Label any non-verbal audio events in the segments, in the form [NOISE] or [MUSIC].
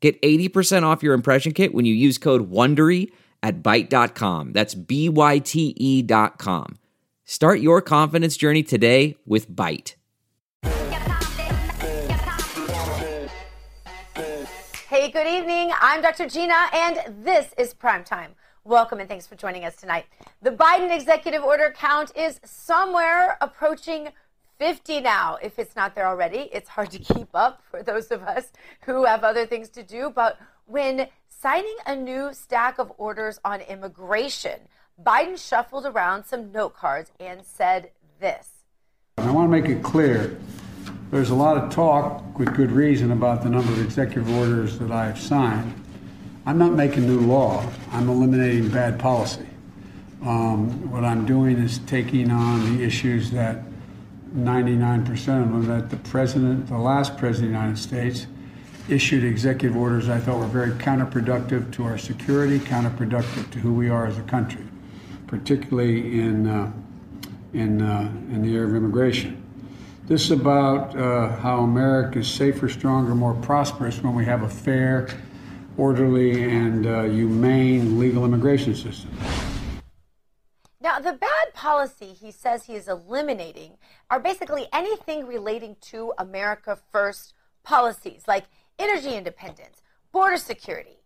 Get 80% off your impression kit when you use code WONDERY at Byte.com. That's B-Y-T-E dot com. Start your confidence journey today with Byte. Hey, good evening. I'm Dr. Gina, and this is Prime Time. Welcome and thanks for joining us tonight. The Biden executive order count is somewhere approaching 50 now. If it's not there already, it's hard to keep up for those of us who have other things to do. But when signing a new stack of orders on immigration, Biden shuffled around some note cards and said this. I want to make it clear there's a lot of talk, with good reason, about the number of executive orders that I've signed. I'm not making new law, I'm eliminating bad policy. Um, what I'm doing is taking on the issues that 99% of them that the president, the last president of the United States, issued executive orders I thought were very counterproductive to our security, counterproductive to who we are as a country, particularly in, uh, in, uh, in the area of immigration. This is about uh, how America is safer, stronger, more prosperous when we have a fair, orderly, and uh, humane legal immigration system. Now, the bad policy he says he is eliminating are basically anything relating to America First policies like energy independence, border security.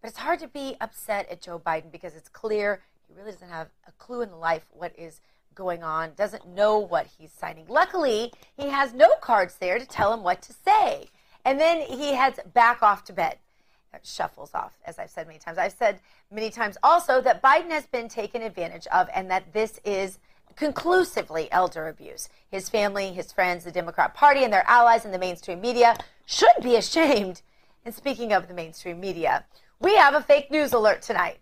But it's hard to be upset at Joe Biden because it's clear he really doesn't have a clue in life what is going on, doesn't know what he's signing. Luckily, he has no cards there to tell him what to say. And then he heads back off to bed. Shuffles off, as I've said many times. I've said many times also that Biden has been taken advantage of and that this is conclusively elder abuse. His family, his friends, the Democrat Party, and their allies in the mainstream media should be [LAUGHS] ashamed. And speaking of the mainstream media, we have a fake news alert tonight.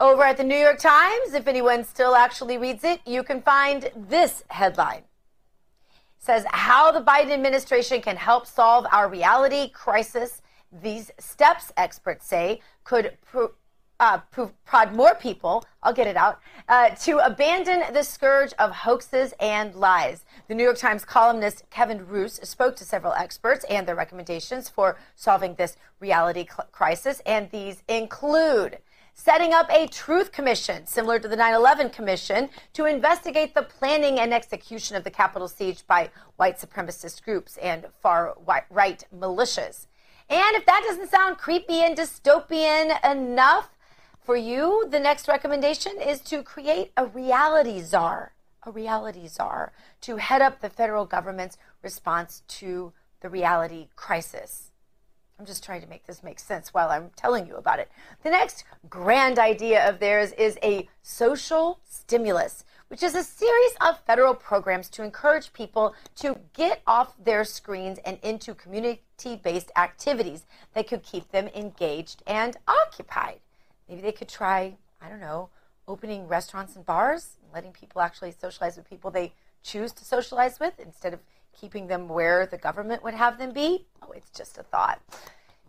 Over at the New York Times, if anyone still actually reads it, you can find this headline. Says how the Biden administration can help solve our reality crisis these steps, experts say, could pro- uh, prod more people, I'll get it out, uh, to abandon the scourge of hoaxes and lies. The New York Times columnist Kevin Roose spoke to several experts and their recommendations for solving this reality cl- crisis, and these include setting up a truth commission similar to the 9 11 commission to investigate the planning and execution of the Capitol siege by white supremacist groups and far right militias. And if that doesn't sound creepy and dystopian enough for you, the next recommendation is to create a reality czar, a reality czar to head up the federal government's response to the reality crisis. I'm just trying to make this make sense while I'm telling you about it. The next grand idea of theirs is a social stimulus which is a series of federal programs to encourage people to get off their screens and into community based activities that could keep them engaged and occupied. Maybe they could try, I don't know, opening restaurants and bars, letting people actually socialize with people they choose to socialize with instead of keeping them where the government would have them be. Oh, it's just a thought.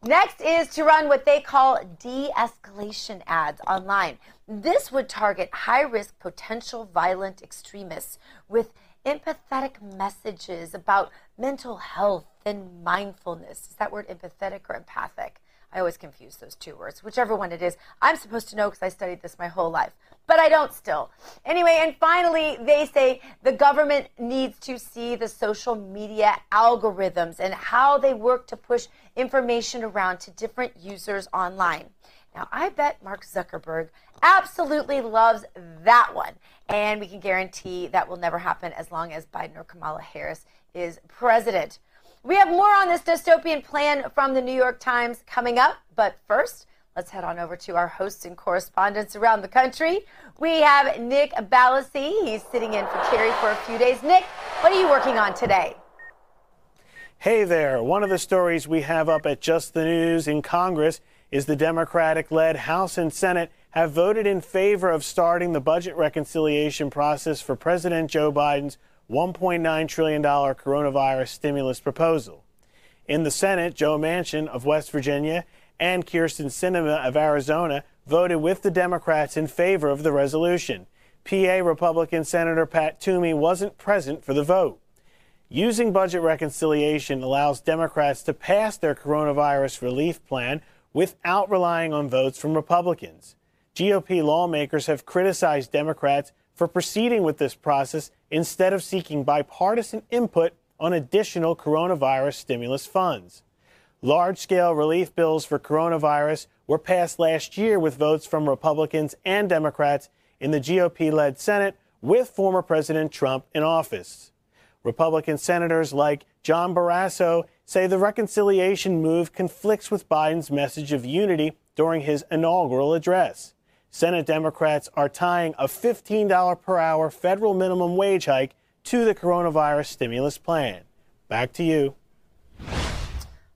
Next is to run what they call de escalation ads online. This would target high risk potential violent extremists with empathetic messages about mental health and mindfulness. Is that word empathetic or empathic? I always confuse those two words, whichever one it is. I'm supposed to know because I studied this my whole life, but I don't still. Anyway, and finally, they say the government needs to see the social media algorithms and how they work to push information around to different users online. Now, I bet Mark Zuckerberg absolutely loves that one. And we can guarantee that will never happen as long as Biden or Kamala Harris is president. We have more on this dystopian plan from the New York Times coming up. But first, let's head on over to our hosts and correspondents around the country. We have Nick Ballasy. He's sitting in for Carrie for a few days. Nick, what are you working on today? Hey there. One of the stories we have up at Just the News in Congress is the Democratic led House and Senate have voted in favor of starting the budget reconciliation process for President Joe Biden's $1.9 trillion coronavirus stimulus proposal. In the Senate, Joe Manchin of West Virginia and Kyrsten Sinema of Arizona voted with the Democrats in favor of the resolution. PA Republican Senator Pat Toomey wasn't present for the vote. Using budget reconciliation allows Democrats to pass their coronavirus relief plan without relying on votes from Republicans. GOP lawmakers have criticized Democrats for proceeding with this process instead of seeking bipartisan input on additional coronavirus stimulus funds. Large scale relief bills for coronavirus were passed last year with votes from Republicans and Democrats in the GOP led Senate with former President Trump in office. Republican senators like John Barrasso say the reconciliation move conflicts with Biden's message of unity during his inaugural address. Senate Democrats are tying a $15 per hour federal minimum wage hike to the coronavirus stimulus plan. Back to you.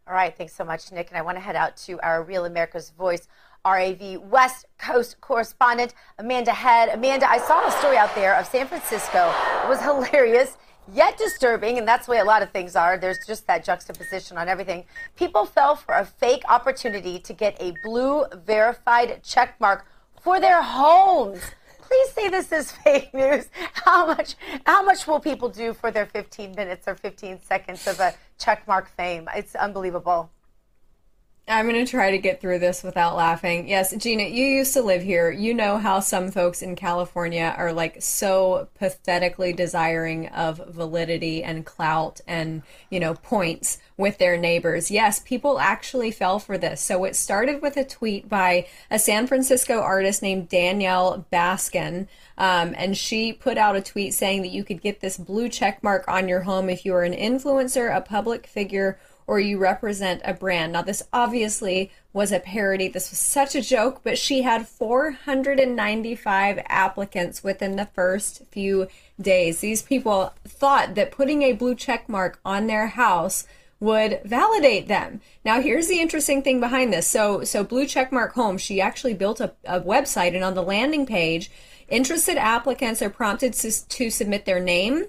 All right, thanks so much, Nick. And I want to head out to our Real America's Voice RAV West Coast correspondent, Amanda Head. Amanda, I saw a story out there of San Francisco. It was [LAUGHS] hilarious yet disturbing, and that's the way a lot of things are. There's just that juxtaposition on everything. People fell for a fake opportunity to get a blue verified check mark for their homes. Please say this is [LAUGHS] fake news. How much how much will people do for their 15 minutes or 15 seconds of a check mark fame? It's unbelievable. I'm going to try to get through this without laughing. Yes, Gina, you used to live here. You know how some folks in California are like so pathetically desiring of validity and clout and, you know, points with their neighbors. Yes, people actually fell for this. So it started with a tweet by a San Francisco artist named Danielle Baskin. Um, and she put out a tweet saying that you could get this blue check mark on your home if you are an influencer, a public figure, or you represent a brand. Now, this obviously was a parody. This was such a joke, but she had 495 applicants within the first few days. These people thought that putting a blue check mark on their house would validate them. Now here's the interesting thing behind this. So so blue checkmark home, she actually built a, a website and on the landing page, interested applicants are prompted to, to submit their name,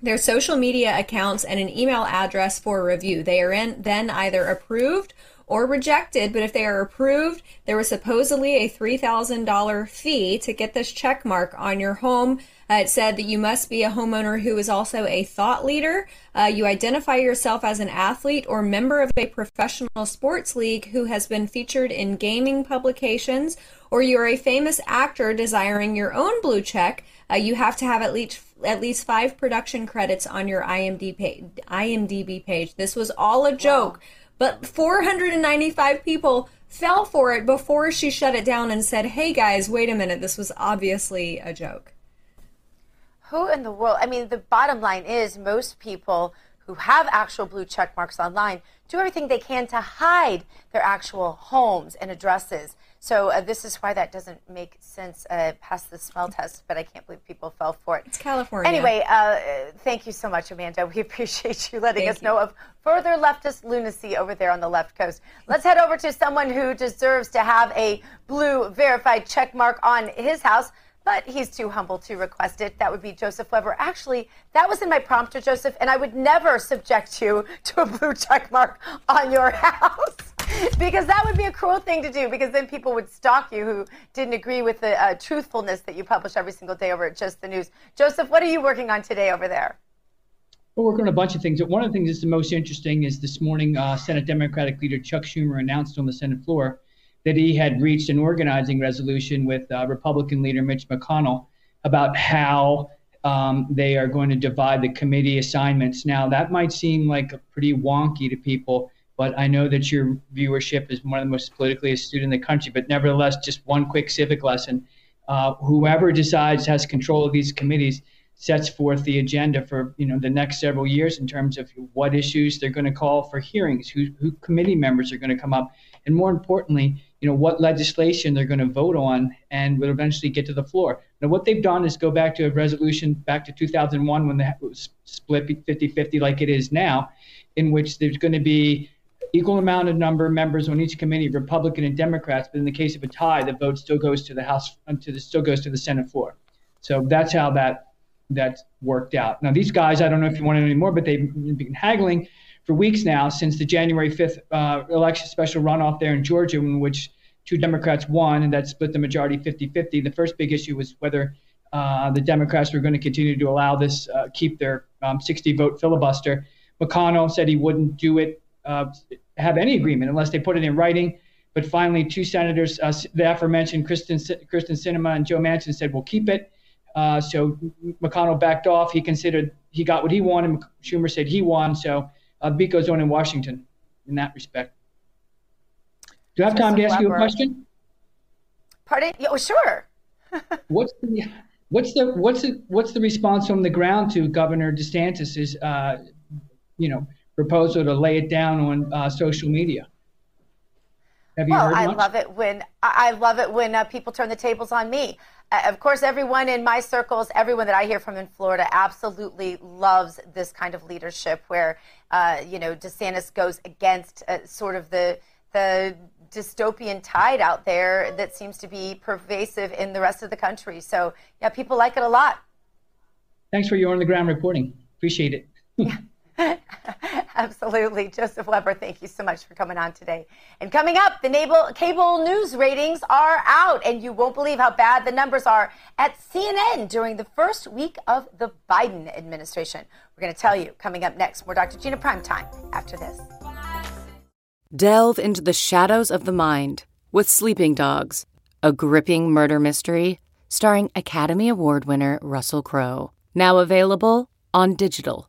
their social media accounts and an email address for review. They are in, then either approved or rejected, but if they are approved, there was supposedly a $3,000 fee to get this check mark on your home. Uh, it said that you must be a homeowner who is also a thought leader. Uh, you identify yourself as an athlete or member of a professional sports league who has been featured in gaming publications, or you are a famous actor desiring your own blue check. Uh, you have to have at least at least five production credits on your IMDb page. IMDb page. This was all a joke, wow. but 495 people fell for it before she shut it down and said, "Hey guys, wait a minute. This was obviously a joke." Who in the world? I mean, the bottom line is most people who have actual blue check marks online do everything they can to hide their actual homes and addresses. So uh, this is why that doesn't make sense uh, past the smell test, but I can't believe people fell for it. It's California. Anyway, uh, thank you so much, Amanda. We [LAUGHS] appreciate you letting thank us you. know of further leftist lunacy over there on the left coast. Let's head over to someone who deserves to have a blue verified check mark on his house but he's too humble to request it. That would be Joseph Weber. Actually, that was in my prompter, Joseph, and I would never subject you to a blue check mark on your [LAUGHS] house because that would be a cruel thing to do because then people would stalk you who didn't agree with the uh, truthfulness that you publish every single day over at Just the News. Joseph, what are you working on today over there? We're working on a bunch of things. One of the things that's the most interesting is this morning, uh, Senate Democratic leader Chuck Schumer announced on the Senate floor that he had reached an organizing resolution with uh, Republican leader Mitch McConnell about how um, they are going to divide the committee assignments. Now, that might seem like a pretty wonky to people, but I know that your viewership is one of the most politically astute in the country. But nevertheless, just one quick civic lesson. Uh, whoever decides has control of these committees sets forth the agenda for you know the next several years in terms of what issues they're going to call for hearings, who, who committee members are going to come up, and more importantly, you know what legislation they're going to vote on and will eventually get to the floor. Now, what they've done is go back to a resolution back to 2001 when the was split 50 50 like it is now, in which there's going to be equal amount of number of members on each committee, Republican and Democrats. But in the case of a tie, the vote still goes to the House, uh, to the still goes to the Senate floor. So that's how that that worked out. Now these guys, I don't know if you want to know any more, but they've been haggling for weeks now since the January 5th uh, election special runoff there in Georgia, in which two Democrats won, and that split the majority 50-50. The first big issue was whether uh, the Democrats were going to continue to allow this, uh, keep their um, 60 vote filibuster. McConnell said he wouldn't do it, uh, have any agreement unless they put it in writing. But finally, two senators, uh, the aforementioned Kyrsten, Kyrsten Sinema and Joe Manchin, said we'll keep it. Uh, so McConnell backed off. He considered he got what he wanted. Schumer said he won. So uh, beat goes on in Washington in that respect. Do I have time to ask you a question? Pardon? Oh, sure. [LAUGHS] what's the what's the what's the what's the response from the ground to Governor DeSantis's uh, you know proposal to lay it down on uh, social media? Have you well, heard I love it when I love it when uh, people turn the tables on me. Uh, of course, everyone in my circles, everyone that I hear from in Florida, absolutely loves this kind of leadership, where uh, you know DeSantis goes against uh, sort of the the dystopian tide out there that seems to be pervasive in the rest of the country. So yeah, people like it a lot. Thanks for your on the ground reporting. Appreciate it. yeah. [LAUGHS] [LAUGHS] Absolutely. Joseph Weber, thank you so much for coming on today. And coming up, the naval, cable news ratings are out, and you won't believe how bad the numbers are at CNN during the first week of the Biden administration. We're going to tell you coming up next. More Dr. Gina Primetime after this. Delve into the shadows of the mind with Sleeping Dogs, a gripping murder mystery starring Academy Award winner Russell Crowe. Now available on digital.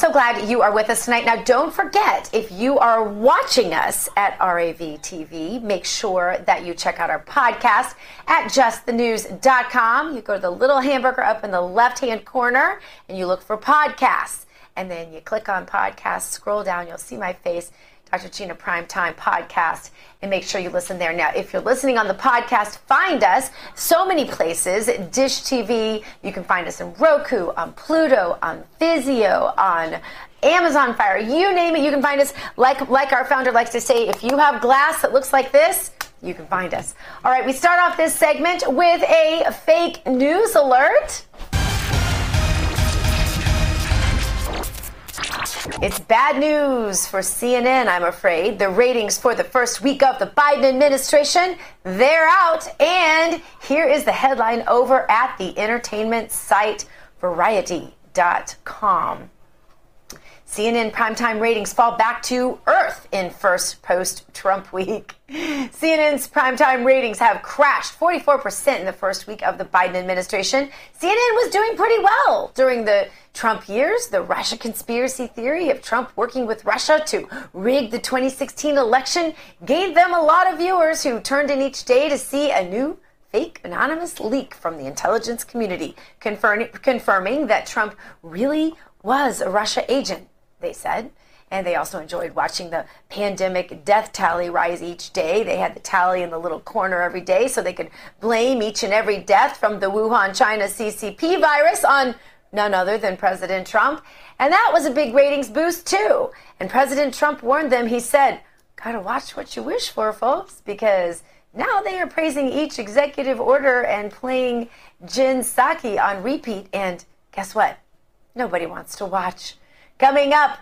So glad you are with us tonight. Now, don't forget, if you are watching us at RAV TV, make sure that you check out our podcast at justthenews.com. You go to the little hamburger up in the left hand corner and you look for podcasts. And then you click on podcasts, scroll down, you'll see my face. Dr. Gina Primetime podcast and make sure you listen there. Now, if you're listening on the podcast, find us so many places Dish TV, you can find us in Roku, on Pluto, on Vizio, on Amazon Fire, you name it, you can find us. Like, like our founder likes to say, if you have glass that looks like this, you can find us. All right, we start off this segment with a fake news alert. It's bad news for CNN, I'm afraid. The ratings for the first week of the Biden administration, they're out. And here is the headline over at the entertainment site variety.com. CNN primetime ratings fall back to earth in first post Trump [LAUGHS] week. CNN's primetime ratings have crashed 44% in the first week of the Biden administration. CNN was doing pretty well during the Trump years. The Russia conspiracy theory of Trump working with Russia to rig the 2016 election gave them a lot of viewers who turned in each day to see a new fake anonymous leak from the intelligence community confirming, confirming that Trump really was a Russia agent they said. And they also enjoyed watching the pandemic death tally rise each day. They had the tally in the little corner every day so they could blame each and every death from the Wuhan, China CCP virus on none other than President Trump. And that was a big ratings boost, too. And President Trump warned them, he said, Gotta watch what you wish for, folks, because now they are praising each executive order and playing Jen Psaki on repeat. And guess what? Nobody wants to watch. Coming up,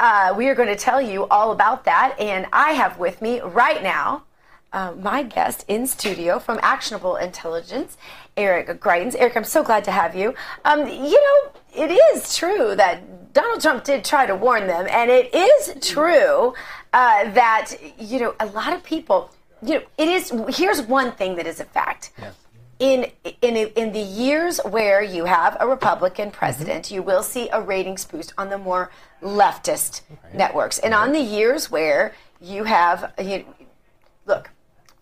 uh, we are going to tell you all about that. And I have with me right now uh, my guest in studio from Actionable Intelligence, Eric Greitens. Eric, I'm so glad to have you. Um, you know, it is true that Donald Trump did try to warn them, and it is true uh, that, you know, a lot of people, you know, it is, here's one thing that is a fact. In in in the years where you have a Republican president, mm-hmm. you will see a ratings boost on the more leftist right. networks, and right. on the years where you have you, look.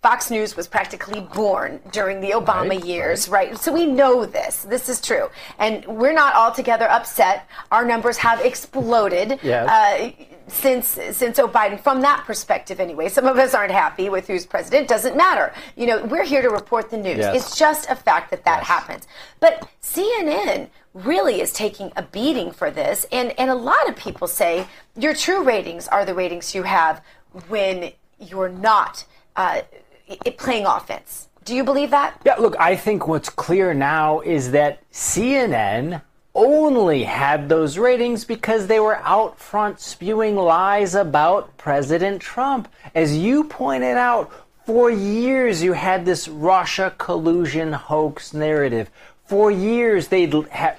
Fox News was practically born during the Obama right, years, right. right? So we know this. This is true. And we're not altogether upset. Our numbers have exploded. Yes. Uh, since since Joe Biden, from that perspective, anyway. Some of us aren't happy with who's president. Doesn't matter. You know, we're here to report the news. Yes. It's just a fact that that yes. happens. But CNN really is taking a beating for this, and and a lot of people say your true ratings are the ratings you have when you're not uh, playing offense. Do you believe that? Yeah. Look, I think what's clear now is that CNN only had those ratings because they were out front spewing lies about President Trump. As you pointed out, for years you had this Russia collusion hoax narrative. For years they'd ha-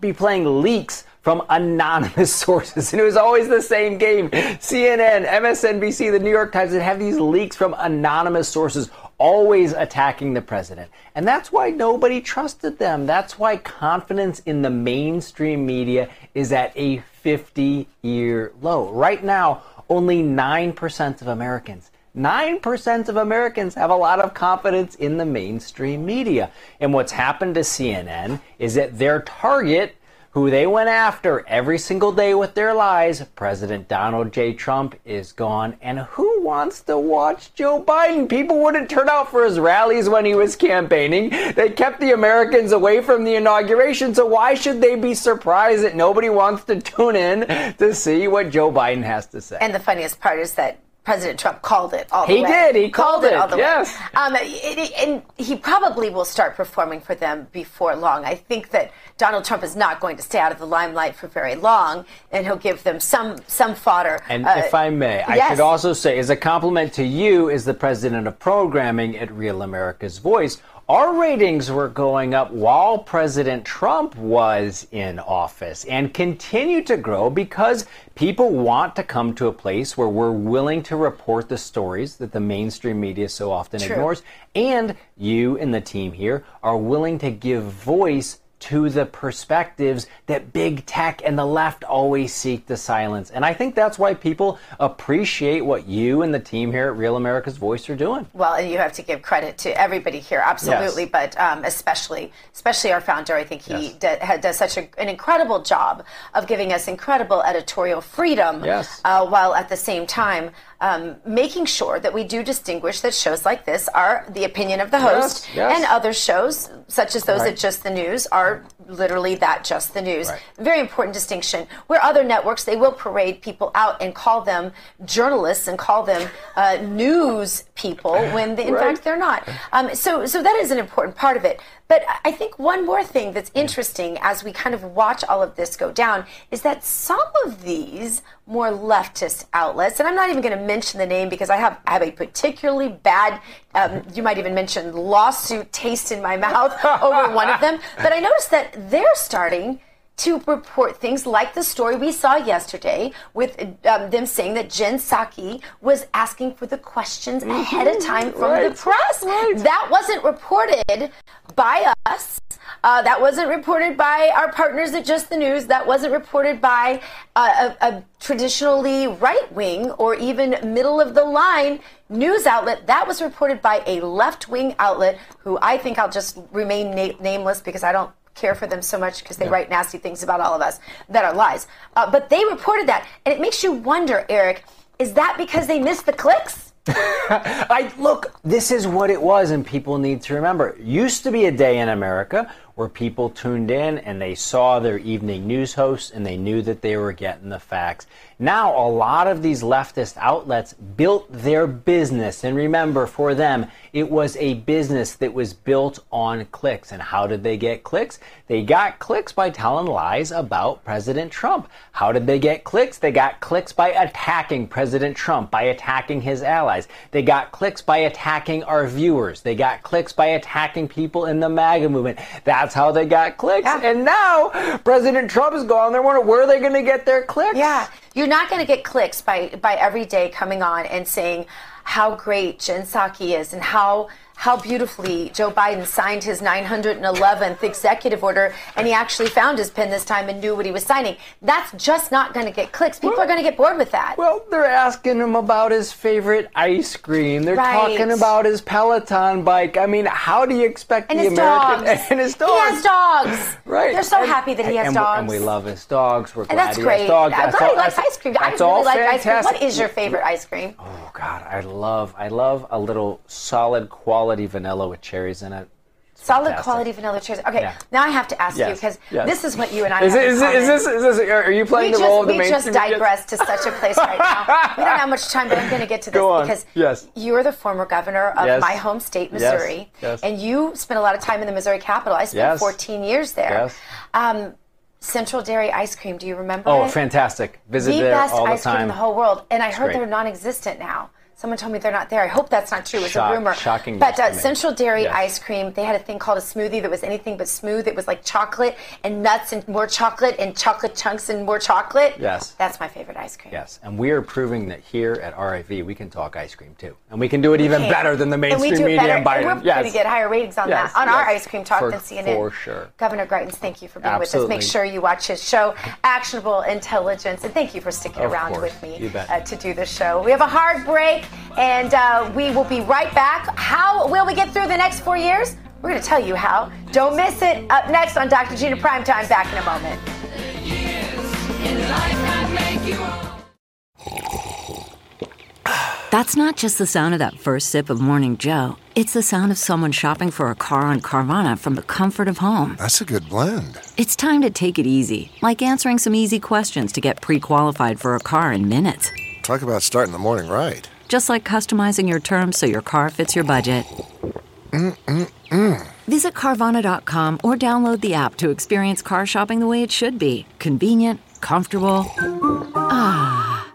be playing leaks from anonymous [LAUGHS] sources. And it was always the same game. CNN, MSNBC, the New York Times would have these leaks from anonymous sources always attacking the president. And that's why nobody trusted them. That's why confidence in the mainstream media is at a 50 year low. Right now, only 9% of Americans 9% of Americans have a lot of confidence in the mainstream media. And what's happened to CNN is that their target who they went after every single day with their lies, President Donald J. Trump is gone. And who wants to watch Joe Biden? People wouldn't turn out for his rallies when he was campaigning. They kept the Americans away from the inauguration. So why should they be surprised that nobody wants to tune in to see what Joe Biden has to say? And the funniest part is that President Trump called it all the he way. He did. He called, called it, it, all the yes. way. Um, it, and he probably will start performing for them before long. I think that Donald Trump is not going to stay out of the limelight for very long, and he'll give them some some fodder. And uh, if I may, I should also say, as a compliment to you, as the president of programming at Real America's Voice our ratings were going up while President Trump was in office and continue to grow because people want to come to a place where we're willing to report the stories that the mainstream media so often True. ignores. And you and the team here are willing to give voice to the perspectives that big tech and the left always seek to silence. And I think that's why people appreciate what you and the team here at Real America's Voice are doing. Well, and you have to give credit to everybody here, absolutely, yes. but um, especially especially our founder. I think he yes. does such a, an incredible job of giving us incredible editorial freedom, yes. uh, while at the same time um, making sure that we do distinguish that shows like this are the opinion of the host, yes, yes. and other shows, such as those right. at Just the News, are literally that Just the News. Right. Very important distinction. Where other networks, they will parade people out and call them journalists and call them uh, news people [LAUGHS] when they, in right. fact they're not. Um, so, so that is an important part of it. But I think one more thing that's interesting as we kind of watch all of this go down is that some of these more leftist outlets, and I'm not even going to mention the name because I have, I have a particularly bad, um, you might even mention lawsuit taste in my mouth [LAUGHS] over one of them. But I noticed that they're starting to report things like the story we saw yesterday with um, them saying that Jen Psaki was asking for the questions mm-hmm. ahead of time from right. the press. Right. That wasn't reported by us. Uh, that wasn't reported by our partners at Just the News. That wasn't reported by uh, a, a traditionally right wing or even middle of the line news outlet. That was reported by a left wing outlet who I think I'll just remain na- nameless because I don't care for them so much because they yeah. write nasty things about all of us that are lies. Uh, but they reported that, and it makes you wonder, Eric, is that because they missed the clicks? [LAUGHS] I look, this is what it was, and people need to remember. Used to be a day in America where people tuned in and they saw their evening news hosts and they knew that they were getting the facts. Now, a lot of these leftist outlets built their business, and remember, for them, it was a business that was built on clicks. And how did they get clicks? They got clicks by telling lies about President Trump. How did they get clicks? They got clicks by attacking President Trump, by attacking his allies. They got clicks by attacking our viewers. They got clicks by attacking people in the MAGA movement. That's how they got clicks. Yeah. And now President Trump is gone. They're wondering where are they going to get their clicks? Yeah. You're not going to get clicks by, by every day coming on and saying, how great Jen Psaki is and how how beautifully Joe Biden signed his 911th executive order, and he actually found his pen this time and knew what he was signing. That's just not going to get clicks. People well, are going to get bored with that. Well, they're asking him about his favorite ice cream. They're right. talking about his Peloton bike. I mean, how do you expect and the American dogs. [LAUGHS] and his dogs? He has dogs. [LAUGHS] right. They're so and, happy that he has and, dogs. And we love his dogs. We're and glad that's he great. has dogs. I'm glad he likes ice cream. I really like ice cream. What is your favorite ice cream? Oh God, I love I love a little solid quality vanilla with cherries in it. Solid fantastic. quality vanilla cherries. Okay, yeah. now I have to ask yes. you because yes. this is what you and I is it, is, it, is this is this are you playing we the just, role of the mainstream? We just digressed to such a place right now. [LAUGHS] we don't have much time, but I'm going to get to this because yes. you're the former governor of yes. my home state, Missouri, yes. and you spent a lot of time in the Missouri Capitol. I spent 14 years there. Um, Central Dairy ice cream. Do you remember? Oh, it? fantastic! Visit the there best all ice the time. cream in the whole world, and I heard great. they're non-existent now. Someone told me they're not there. I hope that's not true. It's Shock, a rumor. Shocking. But uh, news to me. Central Dairy Yes. ice cream, they had a thing called a smoothie that was anything but smooth. It was like chocolate and nuts and more chocolate and chocolate chunks and more chocolate. Yes. That's my favorite ice cream. Yes, and we are proving that here at RAV we can talk ice cream too, and we can do it even Okay. better than the And mainstream we do media better. and Biden. And we're yes. going to get higher ratings on Yes, that on our ice cream talk For- than CNN. for sure. Governor Greitens, thank you for being Absolutely. with us. Make sure you watch his show, Actionable Intelligence, and thank you for sticking Of around course. with me uh, to do this show. We have a hard break, and uh, we will be right back. How will we get through the next four years? We're going to tell you how. Don't miss it. Up next on Dr. Gina Primetime. Back in a moment. That's not just the sound of that first sip of Morning Joe. It's the sound of someone shopping for a car on Carvana from the comfort of home. That's a good blend. It's time to take it easy, like answering some easy questions to get pre qualified for a car in minutes. Talk about starting the morning right. Just like customizing your terms so your car fits your budget. Mm-mm-mm. Visit Carvana.com or download the app to experience car shopping the way it should be convenient, comfortable. Ah.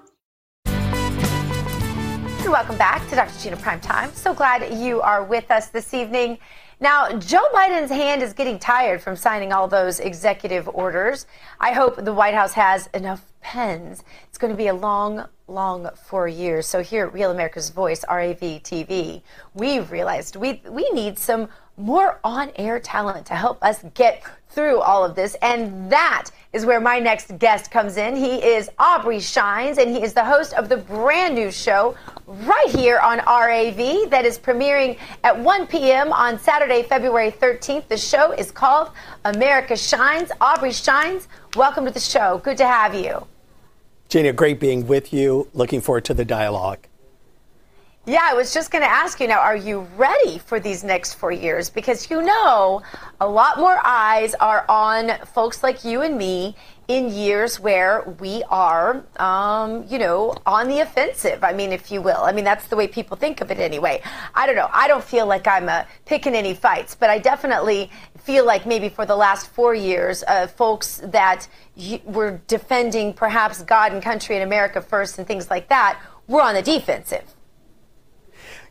Welcome back to Dr. Gina Prime Time. So glad you are with us this evening. Now, Joe Biden's hand is getting tired from signing all those executive orders. I hope the White House has enough pens. It's going to be a long, long four years. So here at Real America's Voice, RAV TV, we've realized we we need some more on-air talent to help us get through all of this. And that is where my next guest comes in. He is Aubrey Shines, and he is the host of the brand new show right here on RAV that is premiering at 1 p.m. on Saturday, February 13th. The show is called America Shines. Aubrey Shines, welcome to the show. Good to have you. Gina, great being with you. Looking forward to the dialogue. Yeah, I was just going to ask you now, are you ready for these next four years? Because you know, a lot more eyes are on folks like you and me in years where we are, um, you know, on the offensive. I mean, if you will. I mean, that's the way people think of it anyway. I don't know. I don't feel like I'm uh, picking any fights, but I definitely feel like maybe for the last four years, uh, folks that were defending perhaps God and country and America first and things like that were on the defensive.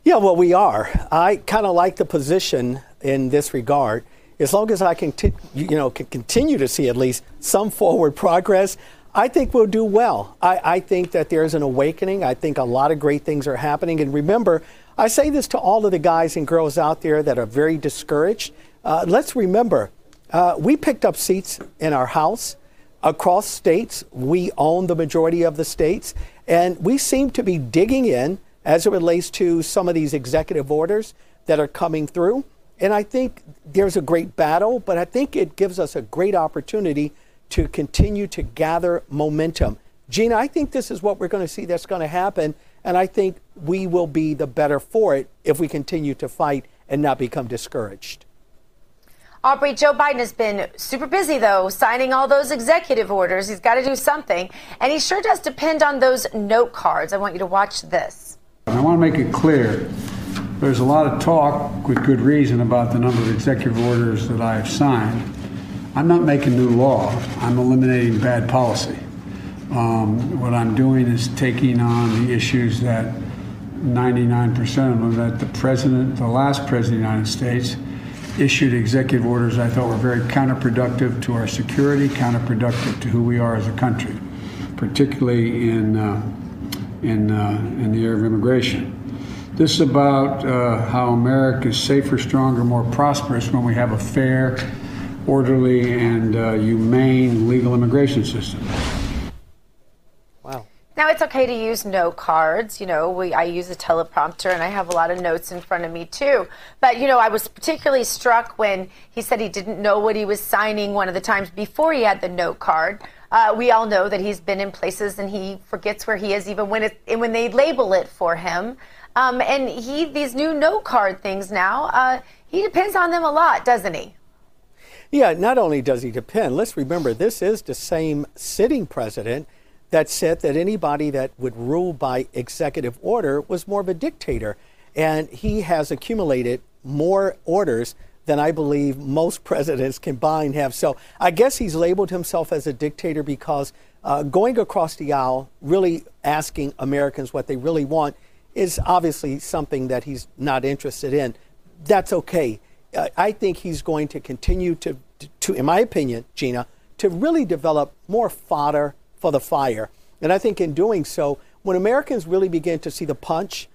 Yeah, well, we are. I kind of like the position in this regard. As long as I can, t- you know, can continue to see at least some forward progress, I think we'll do well. I, I think that there's an awakening. I think a lot of great things are happening. And remember, I say this to all of the guys and girls out there that are very discouraged. Uh, let's remember, uh, we picked up seats in our House across states. We own the majority of the states, and we seem to be digging in as it relates to some of these executive orders that are coming through. And I think there's a great battle, but I think it gives us a great opportunity to continue to gather momentum. Gina, I think this is what we're going to see that's going to happen. And I think we will be the better for it if we continue to fight and not become discouraged. Aubrey, Joe Biden has been super busy, though, signing all those executive orders. He's got to do something. And he sure does depend on those note cards. I want you to watch this. I want to make it clear there's a lot of talk, with good reason, about the number of executive orders that I have signed. I'm not making new law, I'm eliminating bad policy. Um, what I'm doing is taking on the issues that 99% of them that the president, the last president of the United States, issued executive orders I thought were very counterproductive to our security, counterproductive to who we are as a country, particularly in, uh, in, uh, in the area of immigration. This is about uh, how America is safer, stronger, more prosperous when we have a fair, orderly, and uh, humane legal immigration system. Wow. Now it's okay to use note cards. You know, we I use a teleprompter and I have a lot of notes in front of me too. But you know, I was particularly struck when he said he didn't know what he was signing one of the times before he had the note card. Uh, we all know that he's been in places and he forgets where he is even when it when they label it for him. Um, and he these new note card things now, uh, he depends on them a lot, doesn't he? Yeah, not only does he depend, let's remember this is the same sitting president that said that anybody that would rule by executive order was more of a dictator. And he has accumulated more orders than I believe most presidents combined have. So I guess he's labeled himself as a dictator because uh, going across the aisle, really asking Americans what they really want, is obviously something that he's not interested in. That's okay. Uh, I think he's going to continue to, to, in my opinion, Gina, to really develop more fodder for the fire. And I think in doing so, when Americans really begin to see the punch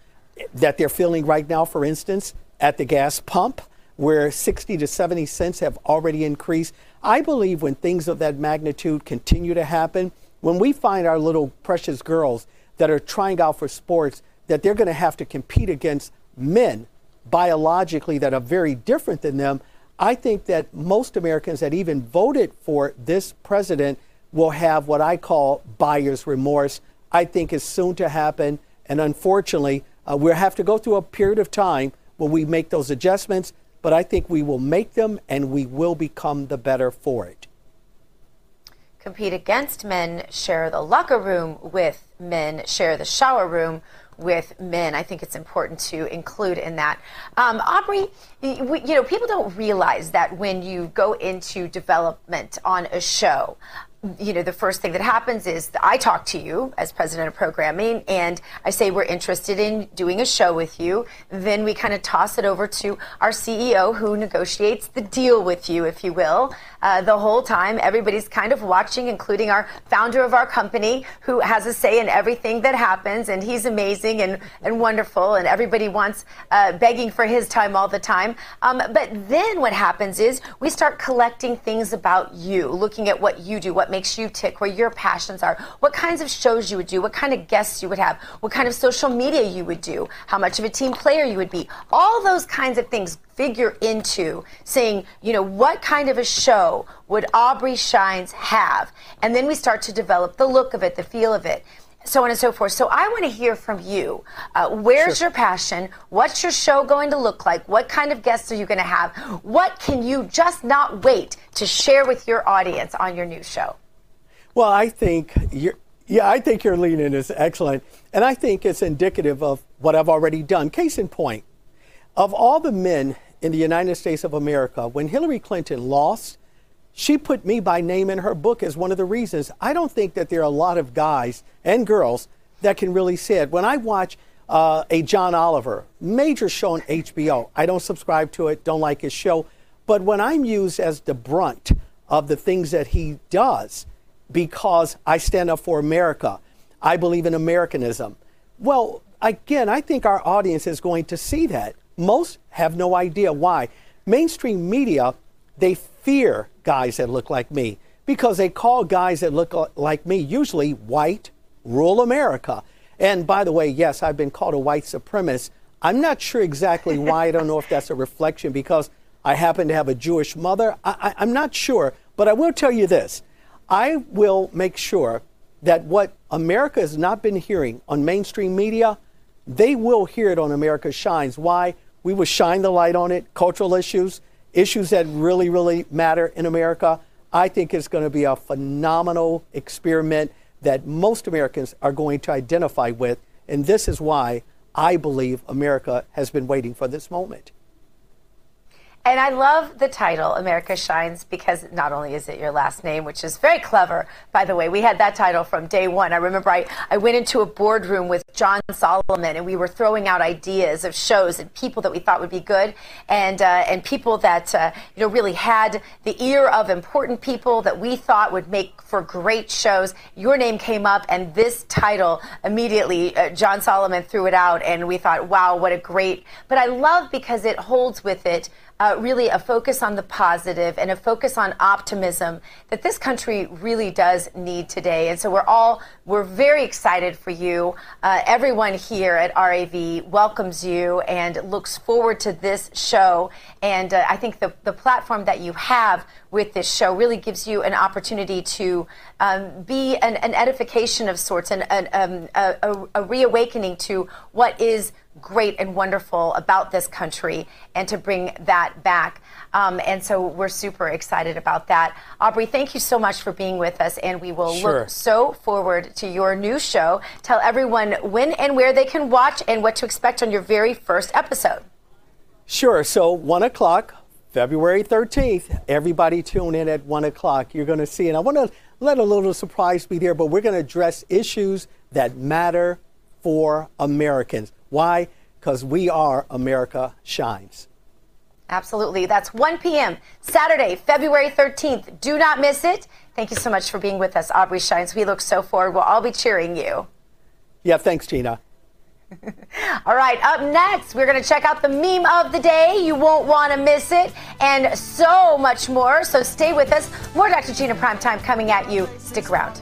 that they're feeling right now, for instance, at the gas pump, where 60 to 70 cents have already increased, I believe when things of that magnitude continue to happen, when we find our little precious girls that are trying out for sports, that they're going to have to compete against men biologically that are very different than them, I think that most Americans that even voted for this president will have what I call buyer's remorse. I think is soon to happen. And unfortunately, uh, we'll have to go through a period of time when we make those adjustments, but I think we will make them and we will become the better for it. Compete against men, share the locker room with men, share the shower room with men. I think it's important to include in that. Um, Aubrey, you know, people don't realize that when you go into development on a show, you know, the first thing that happens is I talk to you as president of programming and I say we're interested in doing a show with you. Then we kind of toss it over to our CEO who negotiates the deal with you, if you will. Uh, the whole time, everybody's kind of watching, including our founder of our company who has a say in everything that happens. And he's amazing and, and wonderful. And everybody wants uh, begging for his time all the time. Um, but then what happens is we start collecting things about you, looking at what you do, what makes you tick, where your passions are, what kinds of shows you would do, what kind of guests you would have, what kind of social media you would do, how much of a team player you would be. All those kinds of things figure into saying, you know, what kind of a show would Aubrey Shines have? And then we start to develop the look of it, the feel of it so on and so forth. So I want to hear from you. Uh, where's sure. your passion? What's your show going to look like? What kind of guests are you going to have? What can you just not wait to share with your audience on your new show? Well, I think you're. Yeah, I think your lean in is excellent. And I think it's indicative of what I've already done. Case in point, of all the men in the United States of America, when Hillary Clinton lost, she put me by name in her book as one of the reasons. I don't think that there are a lot of guys and girls that can really say it. When I watch uh, a John Oliver, major show on HBO, I don't subscribe to it, don't like his show. But when I'm used as the brunt of the things that he does, because I stand up for America, I believe in Americanism. Well, again, I think our audience is going to see that. Most have no idea why. Mainstream media, they fear guys that look like me because they call guys that look like me usually white, rural America. And by the way, yes, I've been called a white supremacist. I'm not sure exactly why. I don't know if that's a reflection because I happen to have a Jewish mother. I, am not sure, but I will tell you this. I will make sure that what America has not been hearing on mainstream media, they will hear it on America Shines. Why? We will shine the light on it, cultural issues, issues that really, really matter in America. I think it's going to be a phenomenal experiment that most Americans are going to identify with. And this is why I believe America has been waiting for this moment. And I love the title, America Shines, because not only is it your last name, which is very clever, by the way. We had that title from day one. I remember I, I went into a boardroom with John Solomon and we were throwing out ideas of shows and people that we thought would be good and, uh, and people that, uh, you know, really had the ear of important people that we thought would make for great shows. Your name came up and this title immediately, uh, John Solomon threw it out and we thought, wow, what a great, but I love because it holds with it uh, really a focus on the positive and a focus on optimism that this country really does need today. And so we're all we're very excited for you. Uh, everyone here at RAV welcomes you and looks forward to this show. And uh, I think the the platform that you have with this show really gives you an opportunity to um, be an, an, edification of sorts and um, a, a, a reawakening to what is great and wonderful about this country and to bring that back. Um, and so we're super excited about that. Aubrey, thank you so much for being with us, and we will sure. look so forward to your new show. Tell everyone when and where they can watch and what to expect on your very first episode. Sure. So, 1 o'clock, February 13th, everybody tune in at 1 o'clock. You're going to see, and I want to let a little surprise be there, but we're going to address issues that matter for Americans. Why? Because we are America Shines. Absolutely. That's 1 p.m. Saturday, February 13th. Do not miss it. Thank you so much for being with us, Aubrey Shines. We look so forward. We'll all be cheering you. Yeah, thanks, Gina. [LAUGHS] all right, up next, we're going to check out the meme of the day. You won't want to miss it, and so much more. So stay with us. More Dr. Gina Primetime coming at you. Stick around.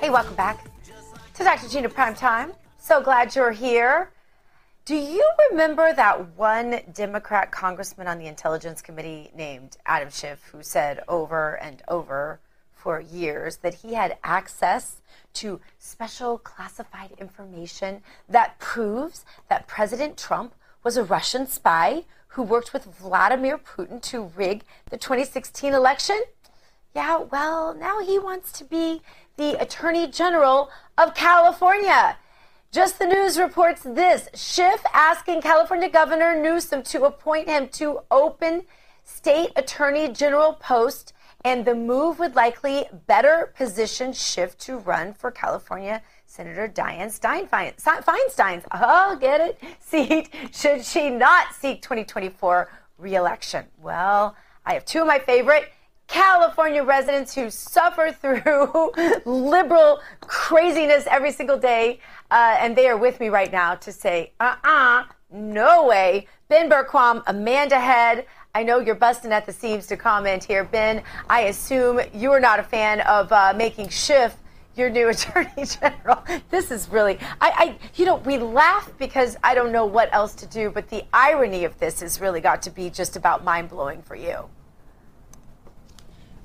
Hey, welcome back to Dr. Gina Prime Time. So glad you're here. Do you remember that one Democrat congressman on the Intelligence Committee named Adam Schiff who said over and over for years that he had access to special classified information that proves that President Trump was a Russian spy who worked with Vladimir Putin to rig the 2016 election? Yeah, well, now he wants to be the Attorney General of California. Just the News reports this Schiff asking California Governor Newsom to appoint him to open state attorney general post, and the move would likely better position Schiff to run for California Senator Dianne Stein Feinstein's, oh, get it, [LAUGHS] seat should she not seek 2024 reelection. Well, I have two of my favorite California residents who suffer through [LAUGHS] liberal craziness every single day. Uh, and they are with me right now to say, uh uh-uh, uh no way. Ben Bergquam, Amanda Head. I know you're busting at the seams to comment here. Ben, I assume you're not a fan of uh, making Schiff your new [LAUGHS] attorney general. This is really, I, I, you know, we laugh because I don't know what else to do, but the irony of this has really got to be just about mind blowing for you.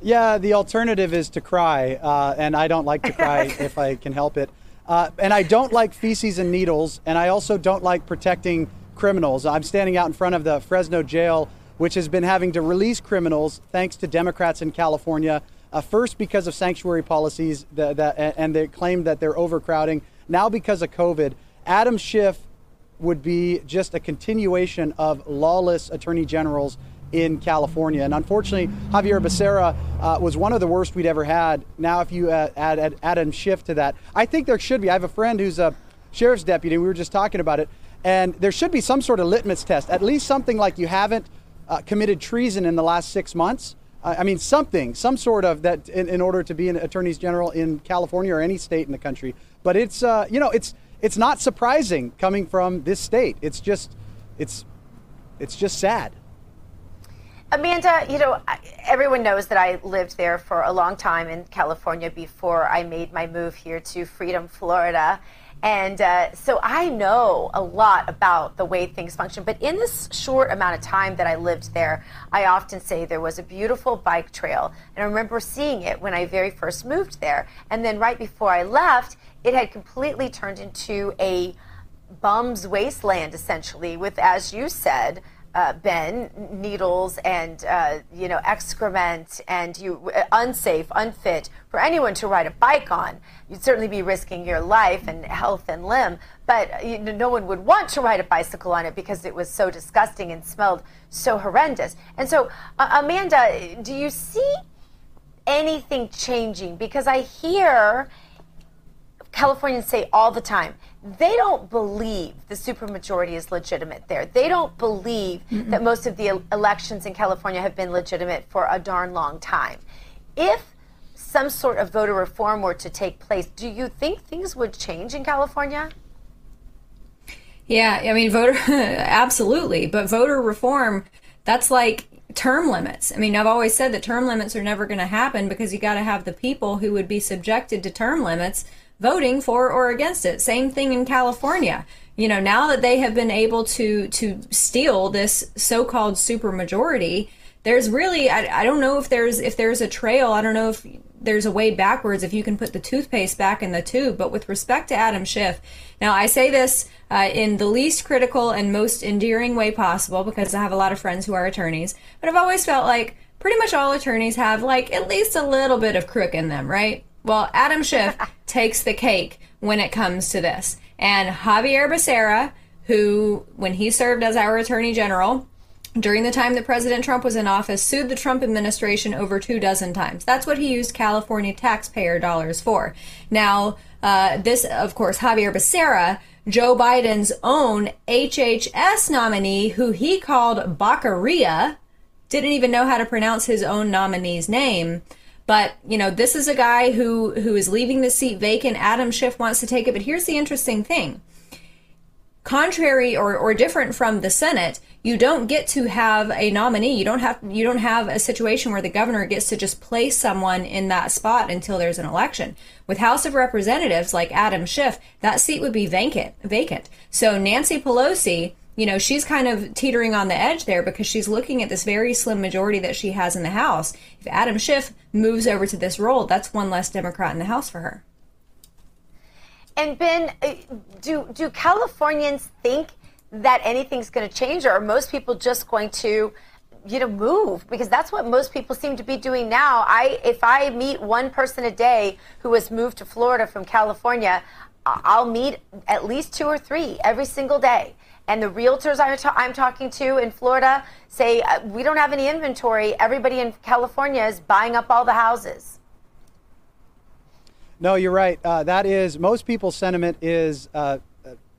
Yeah, the alternative is to cry, uh, and I don't like to cry [LAUGHS] if I can help it. Uh, and I don't like feces and needles, and I also don't like protecting criminals. I'm standing out in front of the Fresno jail, which has been having to release criminals thanks to Democrats in California. Uh, first, because of sanctuary policies that, that, and they claim that they're overcrowding. Now, because of COVID, Adam Schiff would be just a continuation of lawless attorney generals in California. And unfortunately, Xavier Becerra uh, was one of the worst we'd ever had. Now, if you uh, add, add Adam Schiff to that, I think there should be. I have a friend who's a sheriff's deputy. We were just talking about it. And there should be some sort of litmus test, at least something like you haven't uh, committed treason in the last six months. I mean, something, some sort of that in, in, order to be an attorney general in California or any state in the country. But it's, uh, you know, it's, it's not surprising coming from this state. It's just, it's, it's just sad. Amanda, you know, everyone knows that I lived there for a long time in California before I made my move here to Freedom, Florida. And uh, so I know a lot about the way things function. But in this short amount of time that I lived there, I often say there was a beautiful bike trail. And I remember seeing it when I very first moved there. And then right before I left, it had completely turned into a bum's wasteland, essentially, with, as you said, uh, Ben, needles and uh, you know excrement, and you uh, unsafe, unfit for anyone to ride a bike on. You'd certainly be risking your life and health and limb, but uh, you know, no one would want to ride a bicycle on it because it was so disgusting and smelled so horrendous. And so, uh, Amanda, do you see anything changing? Because I hear Californians say all the time they don't believe the supermajority is legitimate there. They don't believe mm that most of the elections in California have been legitimate for a darn long time. If some sort of voter reform were to take place, do you think things would change in California? Yeah, I mean, voter, [LAUGHS] absolutely. But voter reform, that's like term limits. I mean, I've always said that term limits are never going to happen because you got to have the people who would be subjected to term limits voting for or against it. Same thing in California. You know, now that they have been able to to steal this so-called supermajority, there's really I, I don't know if there's if there's a trail. I don't know if there's a way backwards if you can put the toothpaste back in the tube. But with respect to Adam Schiff, now I say this uh, in the least critical and most endearing way possible because I have a lot of friends who are attorneys. But I've always felt like pretty much all attorneys have like at least a little bit of crook in them, right? Well, Adam Schiff [LAUGHS] takes the cake when it comes to this. And Xavier Becerra, who, when he served as our Attorney General, during the time that President Trump was in office, sued the Trump administration over two dozen times. That's what he used California taxpayer dollars for. Now, uh, this, of course, Xavier Becerra, Joe Biden's own HHS nominee, who he called Baccaria, didn't even know how to pronounce his own nominee's name. But you know, this is a guy who who is leaving the seat vacant. Adam Schiff wants to take it. But here's the interesting thing: contrary or, or different from the Senate, you don't get to have a nominee. You don't have you don't have a situation where the governor gets to just place someone in that spot until there's an election. With House of Representatives like Adam Schiff, that seat would be vacant. Vacant. So Nancy Pelosi you know, she's kind of teetering on the edge there because she's looking at this very slim majority that she has in the House. If Adam Schiff moves over to this role, that's one less Democrat in the House for her. And Ben, uh, do do Californians think that anything's going to change, or are most people just going to, you know, move? Because that's what most people seem to be doing now. I, if I meet one person a day who has moved to Florida from California, I'll meet at least two or three every single day. And the realtors I'm, ta- I'm talking to in Florida say, uh, we don't have any inventory. Everybody in California is buying up all the houses. No, you're right. Uh, that is, most people's sentiment is uh,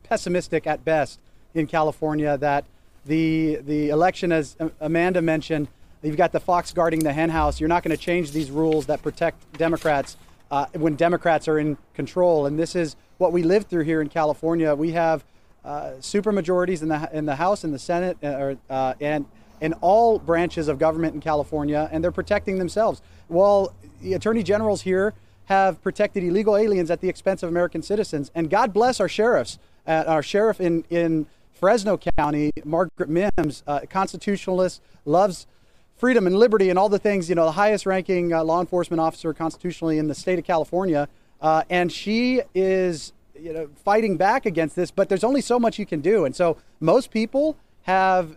pessimistic at best in California that the, the election, as Amanda mentioned, you've got the fox guarding the henhouse. You're not going to change these rules that protect Democrats uh, when Democrats are in control. And this is what we live through here in California. We have uh, super majorities in the in the House and the Senate, uh, or, uh, and in all branches of government in California, and they're protecting themselves. While the attorney generals here have protected illegal aliens at the expense of American citizens, and God bless our sheriffs. Uh, our sheriff in in Fresno County, Margaret Mims, uh, constitutionalist, loves freedom and liberty and all the things. You know, the highest ranking uh, law enforcement officer constitutionally in the state of California, and she is you know, fighting back against this, but there's only so much you can do. And so most people have,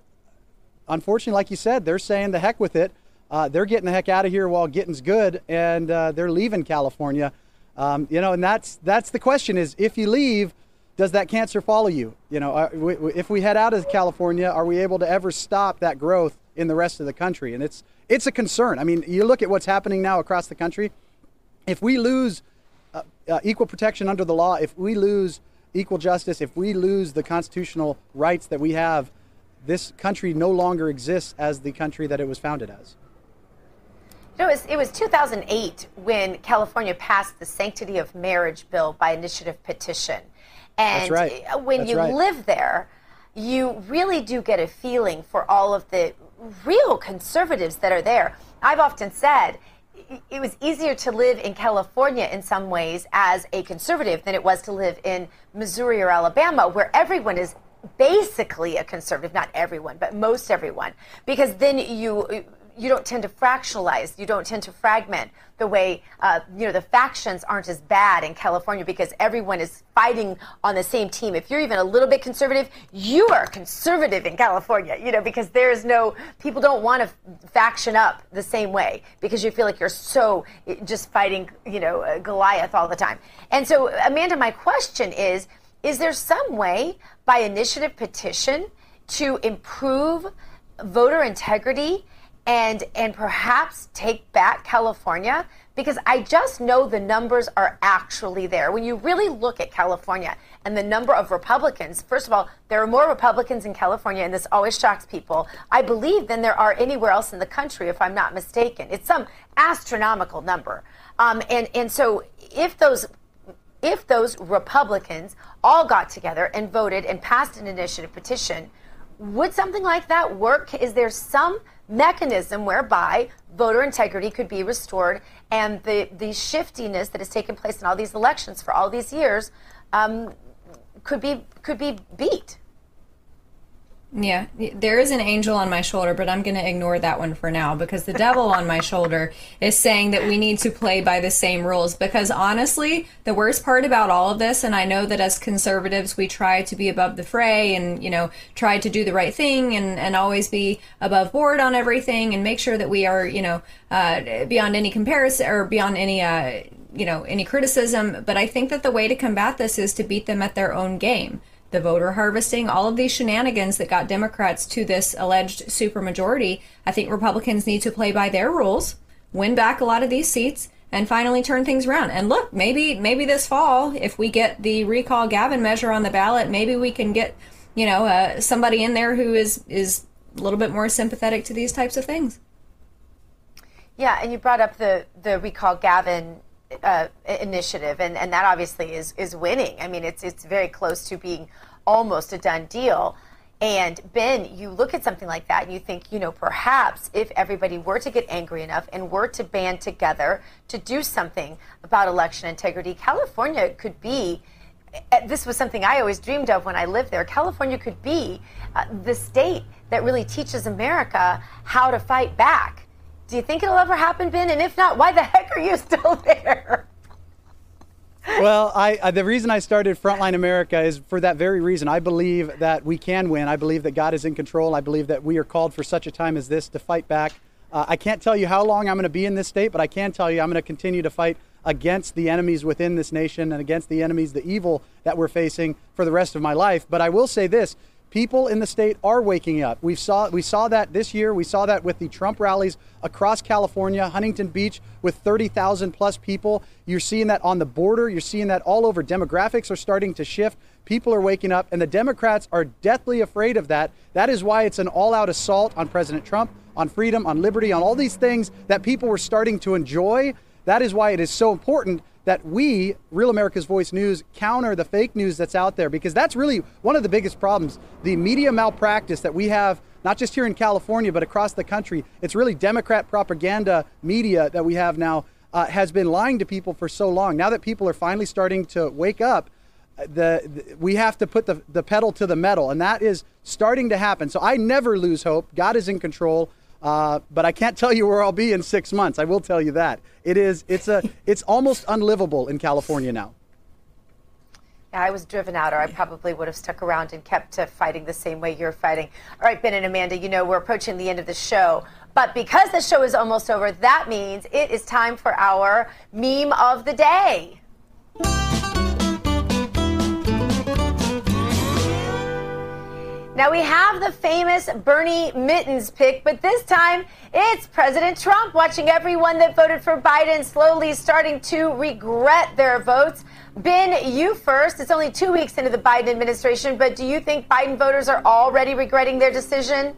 unfortunately, like you said, they're saying the heck with it. Uh, they're getting the heck out of here while getting's good, and uh, they're leaving California. Um, you know, and that's that's the question: is if you leave, does that cancer follow you? You know, are, we, if we head out of California, are we able to ever stop that growth in the rest of the country? And it's it's a concern. I mean, you look at what's happening now across the country. If we lose uh, uh, equal protection under the law, if we lose equal justice, if we lose the constitutional rights that we have, this country no longer exists as the country that it was founded as. You know, it was, it was 2008 when California passed the Sanctity of Marriage bill by initiative petition. And right. when That's you right. live there, you really do get a feeling for all of the real conservatives that are there. I've often said it was easier to live in California in some ways as a conservative than it was to live in Missouri or Alabama, where everyone is basically a conservative, not everyone, but most everyone, because then you you don't tend to fractionalize, you don't tend to fragment the way uh, you know the factions aren't as bad in California because everyone is fighting on the same team. If you're even a little bit conservative, you are conservative in California, you know, because there is no people don't want to faction up the same way because you feel like you're so eh, just fighting, you know, uh, Goliath all the time. And so, Amanda, my question is: Is there some way by initiative petition to improve voter integrity? And and perhaps take back California because I just know the numbers are actually there. When you really look at California and the number of Republicans, first of all, there are more Republicans in California, and this always shocks people, I believe, than there are anywhere else in the country, if I'm not mistaken. It's some astronomical number. Um, and, and so if those if those Republicans all got together and voted and passed an initiative petition, would something like that work? Is there some mechanism whereby voter integrity could be restored and the, the shiftiness that has taken place in all these elections for all these years um, could be could be beat. Yeah, there is an angel on my shoulder, but I'm going to ignore that one for now because the devil on my shoulder is saying that we need to play by the same rules. Because honestly, the worst part about all of this, and I know that as conservatives, we try to be above the fray and, you know, try to do the right thing and, and always be above board on everything and make sure that we are, you know, uh, beyond any comparison or beyond any, uh, you know, any criticism. But I think that the way to combat this is to beat them at their own game the voter harvesting, all of these shenanigans that got Democrats to this alleged supermajority. I think Republicans need to play by their rules, win back a lot of these seats, and finally turn things around. And look, maybe maybe this fall, if we get the recall Gavin measure on the ballot, maybe we can get you know uh, somebody in there who is is a little bit more sympathetic to these types of things. Yeah, and you brought up the the recall Gavin uh, initiative, and, and that obviously is is winning. I mean, it's it's very close to being almost a done deal. And Ben, you look at something like that and you think, you know, perhaps if everybody were to get angry enough and were to band together to do something about election integrity, California could be. Eh, this was something I always dreamed of when I lived there. California could be uh, the state that really teaches America how to fight back do you think it'll ever happen, Ben? And if not, why the heck are you [LAUGHS] still there? well, I, I, the reason I started Frontline America is for that very reason. I believe that we can win. I believe that God is in control. I believe that we are called for such a time as this to fight back. Uh, I can't tell you how long I'm going to be in this state, but I can tell you I'm going to continue to fight against the enemies within this nation and against the enemies, the evil that we're facing for the rest of my life. But I will say this people in the state are waking up. We saw we saw that this year. We saw that with the Trump rallies across California, Huntington Beach with 30,000 plus people. You're seeing that on the border. You're seeing that all over. Demographics are starting to shift. People are waking up, and the Democrats are deathly afraid of that. That is why it's an all-out assault on President Trump, on freedom, on liberty, on all these things that people were starting to enjoy. That is why it is so important that we, Real America's Voice News, counter the fake news that's out there because that's really one of the biggest problems. The media malpractice that we have, not just here in California, but across the country. It's really Democrat propaganda media that we have now uh, has been lying to people for so long. Now that people are finally starting to wake up, uh, the, the, we have to put the, the pedal to the metal, and that is starting to happen. So I never lose hope. God is in control. Uh, but I can't tell you where I'll be in six months. I will tell you that it is. It's a. It's almost unlivable in California now. Yeah, I was driven out, or I probably would have stuck around and kept fighting the same way you're fighting. All right, Ben and Amanda, you know we're approaching the end of the show, but because the show is almost over, that means it is time for our meme of the day. Now we have the famous Bernie Mittens pick, but this time it's President Trump watching everyone that voted for Biden slowly starting to regret their votes. Ben, you first. It's only two weeks into the Biden administration, but do you think Biden voters are already regretting their decision?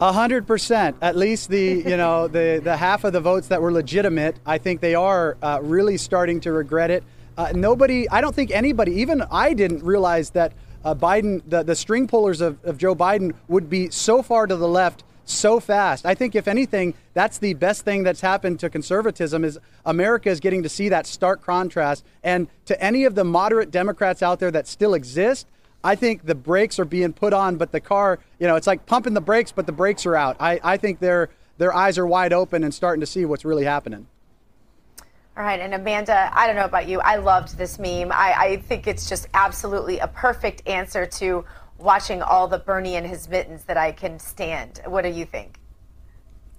A hundred percent. At least the you know [LAUGHS] the the half of the votes that were legitimate, I think they are uh, really starting to regret it. Uh, nobody, I don't think anybody, even I didn't realize that uh, Biden, the, the string pullers of, of Joe Biden would be so far to the left so fast. I think if anything, that's the best thing that's happened to conservatism is America is getting to see that stark contrast. And to any of the moderate Democrats out there that still exist, I think the brakes are being put on, but the car, you know, it's like pumping the brakes, but the brakes are out. I, I think their their eyes are wide open and starting to see what's really happening. All right, and Amanda, I don't know about you. I loved this meme. I, I think it's just absolutely a perfect answer to watching all the Bernie and his mittens that I can stand. What do you think?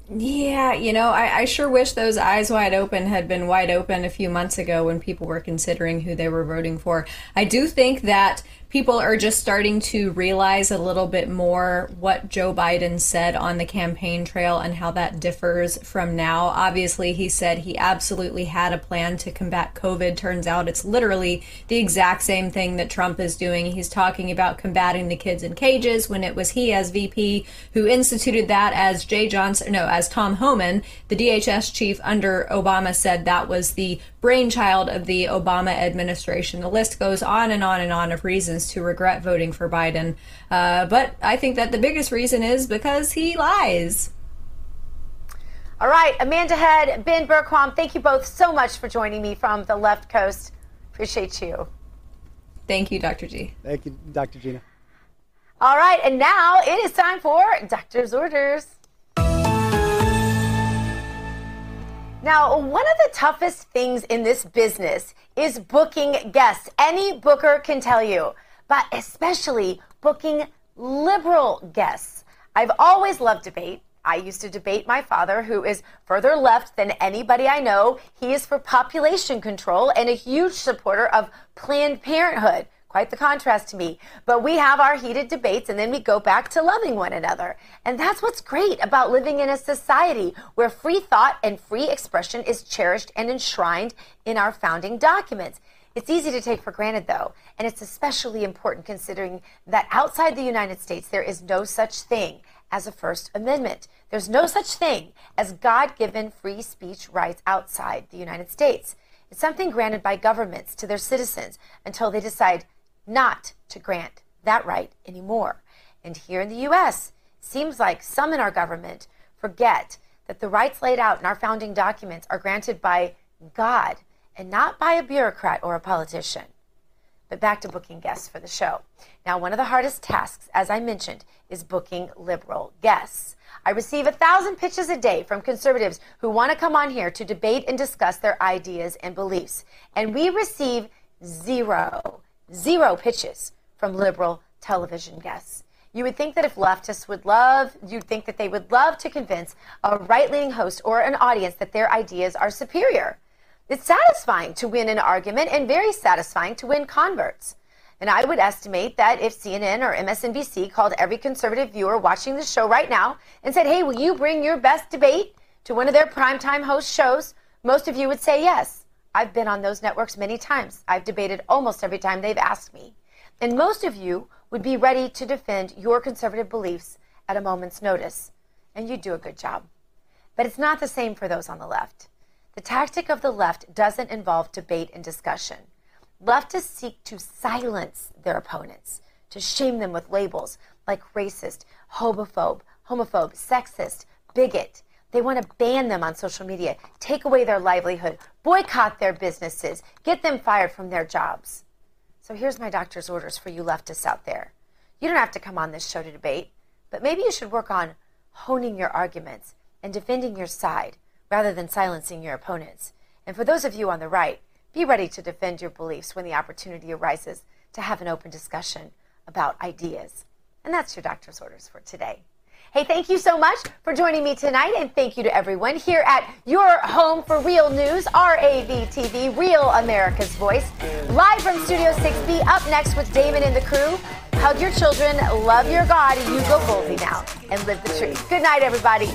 Yeah, you know, I, I, sure wish those eyes wide open had been wide open a few months ago when people were considering who they were voting for. I do think that people are just starting to realize a little bit more what Joe Biden said on the campaign trail and how that differs from now. Obviously, he said he absolutely had a plan to combat COVID. Turns out it's literally the exact same thing that Trump is doing. He's talking about combating the kids in cages when it was he as VP who instituted that as Jeh Johnson, no, as Tom Homan, the DHS chief under Obama said that was the brainchild of the Obama administration. The list goes on and on and on of reasons to regret voting for Biden. Uh, but I think that the biggest reason is because he lies. All right, Amanda Head, Ben Bergquam, thank you both so much for joining me from the left coast. Appreciate you. Thank you, Dr. G. Thank you, Dr. Gina. All right, and now it is time for Doctor's Orders. Now, one of the toughest things in this business is booking guests. Any booker can tell you, but especially booking liberal guests. I've always loved debate. I used to debate my father, who is further left than anybody I know. He is for population control and a huge supporter of Planned Parenthood. Quite the contrast to me. But we have our heated debates and then we go back to loving one another. And that's what's great about living in a society where free thought and free expression is cherished and enshrined in our founding documents. It's easy to take for granted, though, and it's especially important considering that outside the United States, there is no such thing as a First Amendment. There's no such thing as God given free speech rights outside the United States. It's something granted by governments to their citizens until they decide not to grant that right anymore. And here in the U.S., seems like some in our government forget that the rights laid out in our founding documents are granted by God and not by a bureaucrat or a politician. But back to booking guests for the show. Now, one of the hardest tasks, as I mentioned, is booking liberal guests. I receive a thousand pitches a day from conservatives who want to come on here to debate and discuss their ideas and beliefs. And we receive zero zero pitches from liberal television guests. You would think that if leftists would love, you'd think that they would love to convince a right leaning host or an audience that their ideas are superior. It's satisfying to win an argument and very satisfying to win converts. And I would estimate that if CNN or MSNBC called every conservative viewer watching the show right now and said, hey, will you bring your best debate to one of their primetime host shows? Most of you would say yes. I've been on those networks many times. I've debated almost every time they've asked me. And most of you would be ready to defend your conservative beliefs at a moment's notice. And you'd do a good job. But it's not the same for those on the left. The tactic of the left doesn't involve debate and discussion. Leftists seek to silence their opponents, to shame them with labels like racist, homophobe, homophobe, sexist, bigot, they want to ban them on social media, take away their livelihood, boycott their businesses, get them fired from their jobs. So here's my doctor's orders for you leftists out there. You don't have to come on this show to debate, but maybe you should work on honing your arguments and defending your side rather than silencing your opponents. And for those of you on the right, be ready to defend your beliefs when the opportunity arises to have an open discussion about ideas. And that's your doctor's orders for today. Hey, thank you so much for joining me tonight, and thank you to everyone here at your home for real news, RAV TV, Real America's Voice. Live from Studio 6B, up next with Damon and the crew. Hug your children, love your God, and you go boldly now and live the truth. Good night, everybody.